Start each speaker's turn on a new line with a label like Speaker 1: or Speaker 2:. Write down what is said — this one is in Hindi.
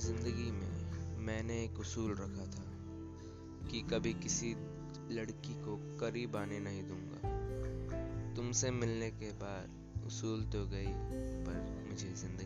Speaker 1: ज़िंदगी में मैंने एक उसूल रखा था कि कभी किसी लड़की को करीब आने नहीं दूँगा। तुमसे मिलने के बाद उसूल तो गई, पर मुझे ज़िंदगी